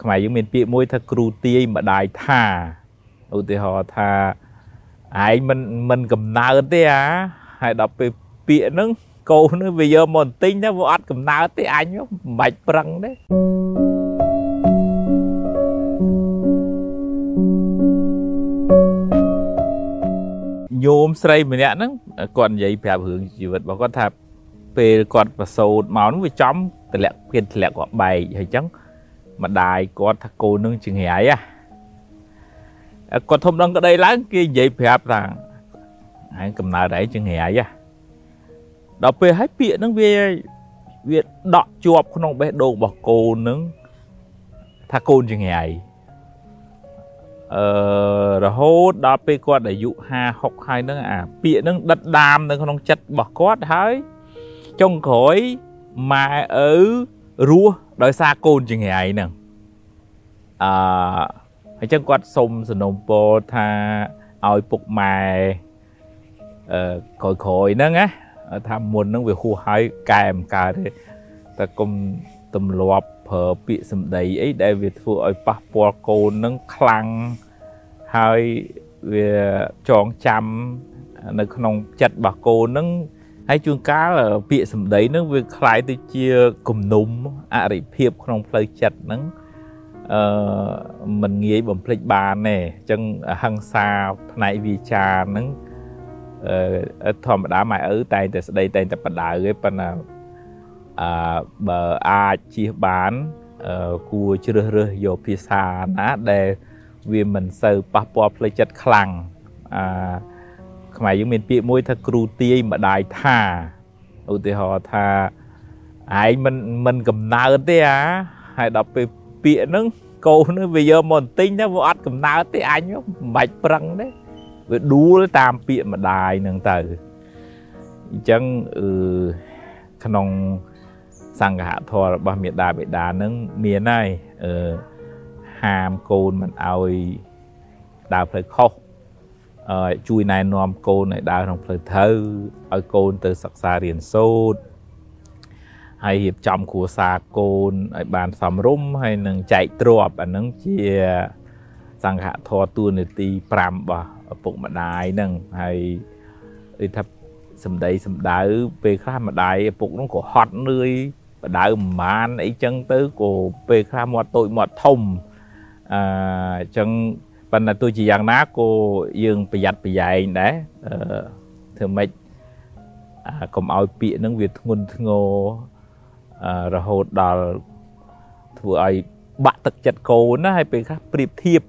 ខ្មែរយើងមានពាក្យមួយថាគ្រូទាយម្ដាយថាឧទាហរណ៍ថាឯងមិនមិនកំណើតទេអាហើយដល់ពេលពាក្យហ្នឹងកូននឹងវាយកមកបន្ទិញទៅវាអត់កំណើតទេអញមិនបាច់ប្រឹងទេញោមស្រីម្នាក់ហ្នឹងគាត់និយាយប្រាប់រឿងជីវិតរបស់គាត់ថាពេលគាត់ប្រសូតមកហ្នឹងវាចំតម្លាក់គៀនធ្លាក់គាត់បែកហើយអញ្ចឹង ម្ដាយគាត់ថាកូននឹងចង្រៃហ่ะគាត់ធំដឹងក្តីឡើងគេនិយាយប្រាប់ថាហើយកំណើតឯងចង្រៃហ่ะដល់ពេលឲ្យពាក្យហ្នឹងវាវាដក់ជាប់ក្នុងបេះដូងរបស់កូនហ្នឹងថាកូនចង្រៃអឺរហូតដល់ពេលគាត់អាយុ50 60ហើយហ្នឹងអាពាក្យហ្នឹងដិតដាមនៅក្នុងចិត្តរបស់គាត់ហើយចុងក្រោយម៉ែឪ រស់ដោយសារកូនចង្រៃហ្នឹងអឺហើយចឹងគាត់សុំសំណូមពរថាឲ្យពុកម៉ែអឺក្រោយក្រោយហ្នឹងណាថាមុនហ្នឹងវាហួសហើយកែមកើតទេតែគុំទម្លាប់ប្រើពាក្យសម្ដីអីដែលវាធ្វើឲ្យប៉ះពាល់កូនហ្នឹងខ្លាំងហើយវាចងចាំនៅក្នុងចិត្តរបស់កូនហ្នឹង ហើយជួនកាលពាក្យសម្ដីហ្នឹងវាคล้ายទៅជាគំនុំអរិភាពក្នុងផ្លូវចិត្តហ្នឹងអឺมันងាយបំភ្លេចបានទេអញ្ចឹងហឹង្សាផ្នែកវាចាហ្នឹងអឺធម្មតាម៉ែឪតែងតែស្ដីតែងតែបដៅទេប៉ុន្តែអឺបើអាចជៀសបានអឺគួរជ្រើសរើសយកភាសាណាដែលវាមិនសូវប៉ះពាល់ផ្លូវចិត្តខ្លាំងអឺ ខ្មែរយើងមានពាក្យមួយថាគ្រូទាយម្ដាយថាឧទាហរណ៍ថាឯងមិនមិនកំណើតទេអាហើយដល់ពេលពាក្យហ្នឹងកូននឹងវាយកមកបន្ទិញទៅវាអត់កំណើតទេអញមិនបាច់ប្រឹងទេវាដួលតាមពាក្យម្ដាយហ្នឹងទៅអញ្ចឹងអឺក្នុងសង្ឃហធម៌របស់មេដាបេដាហ្នឹងមានហើយអឺហាមកូនមិនឲ្យដើរផ្លូវខុសអឺ ជួយណែនាំកូនឲ្យដើរក្នុងផ្លូវត្រូវឲ្យកូនទៅសិក្សារៀនសូត្រហើយរៀបចំគ្រួសារកូនឲ្យបានសមរម្យហើយនឹងចែកទ្រព្យអានឹងជាសង្ឃធម៌ទួនាទី5របស់ឪពុកម្ដាយហ្នឹងហើយដូចថាសំដីសំដៅពេលខ្លះម្ដាយឪពុកហ្នឹងក៏ហត់នឿយបដៅប្រមាណអីចឹងទៅក៏ពេលខ្លះមាត់តូចមាត់ធំអឺអញ្ចឹង ប៉ុន្តែទោះជាយ៉ាងណាក៏យើងប្រយ័ត្នប្រយែងដែរអឺធ្វើម៉េចកុំឲ្យពាក្យហ្នឹងវាធ្ងន់ធ្ងររហូតដល់ធ្វើឲ្យបាក់ទឹកចិត្តកូនណាហើយពេលខ្លះប្រៀបធៀប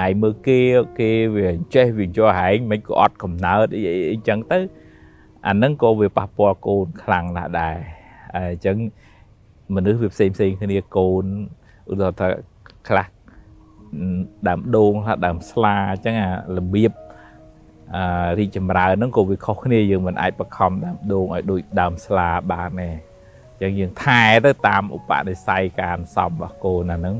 ហើយមើលគេគេវាចេះវាយកហែងមិនក៏អត់កំណើតអីអីចឹងទៅអាហ្នឹងក៏វាប៉ះពាល់កូនខ្លាំងណាស់ដែរអញ្ចឹងមនុស្សវាផ្សេងផ្សេងគ្នាកូនឧទាហរណ៍ថាខ្លះ ដើមដូងថាដើមស្លាអញ្ចឹងអារបៀបអារីកចម្រើនហ្នឹងក៏វាខុសគ្នាយើងមិនអាចបខំដើមដូងឲ្យដូចដើមស្លាបានទេអញ្ចឹងយើងថែទៅតាមឧបនិស្ស័យការសំរបស់កូនអាហ្នឹង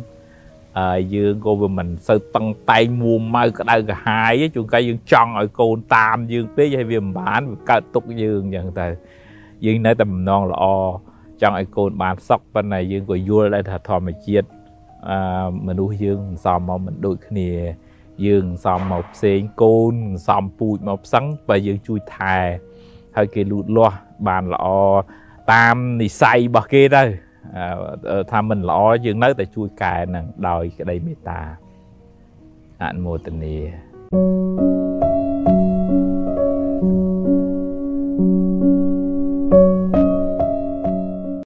យើងក៏វាមិនសូវតឹងតែងមួម៉ៅក្តៅក្រហាយជួនកាលយើងចង់ឲ្យកូនតាមយើងពេកហើយវាមិនបានវាកើតទុកយើងអញ្ចឹងទៅយើងនៅតែបំណងល្អចង់ឲ្យកូនបានសុខប៉ុន្តែយើងក៏យល់ដែរថាធម្មជាតិអឺ មនុស្សយើងសំមកមិនដូចគ្នា យើងសំមកផ្សេងកូនសំពូជមកផ្សឹងបើយើងជួយថែហើយគេលូតលាស់បានល្អតាមនិស័យរបស់គេទៅថាមិនល្អយើងនៅតែជួយកែនឹងដោយក្តីមេត្តាអនុមោទនា thank you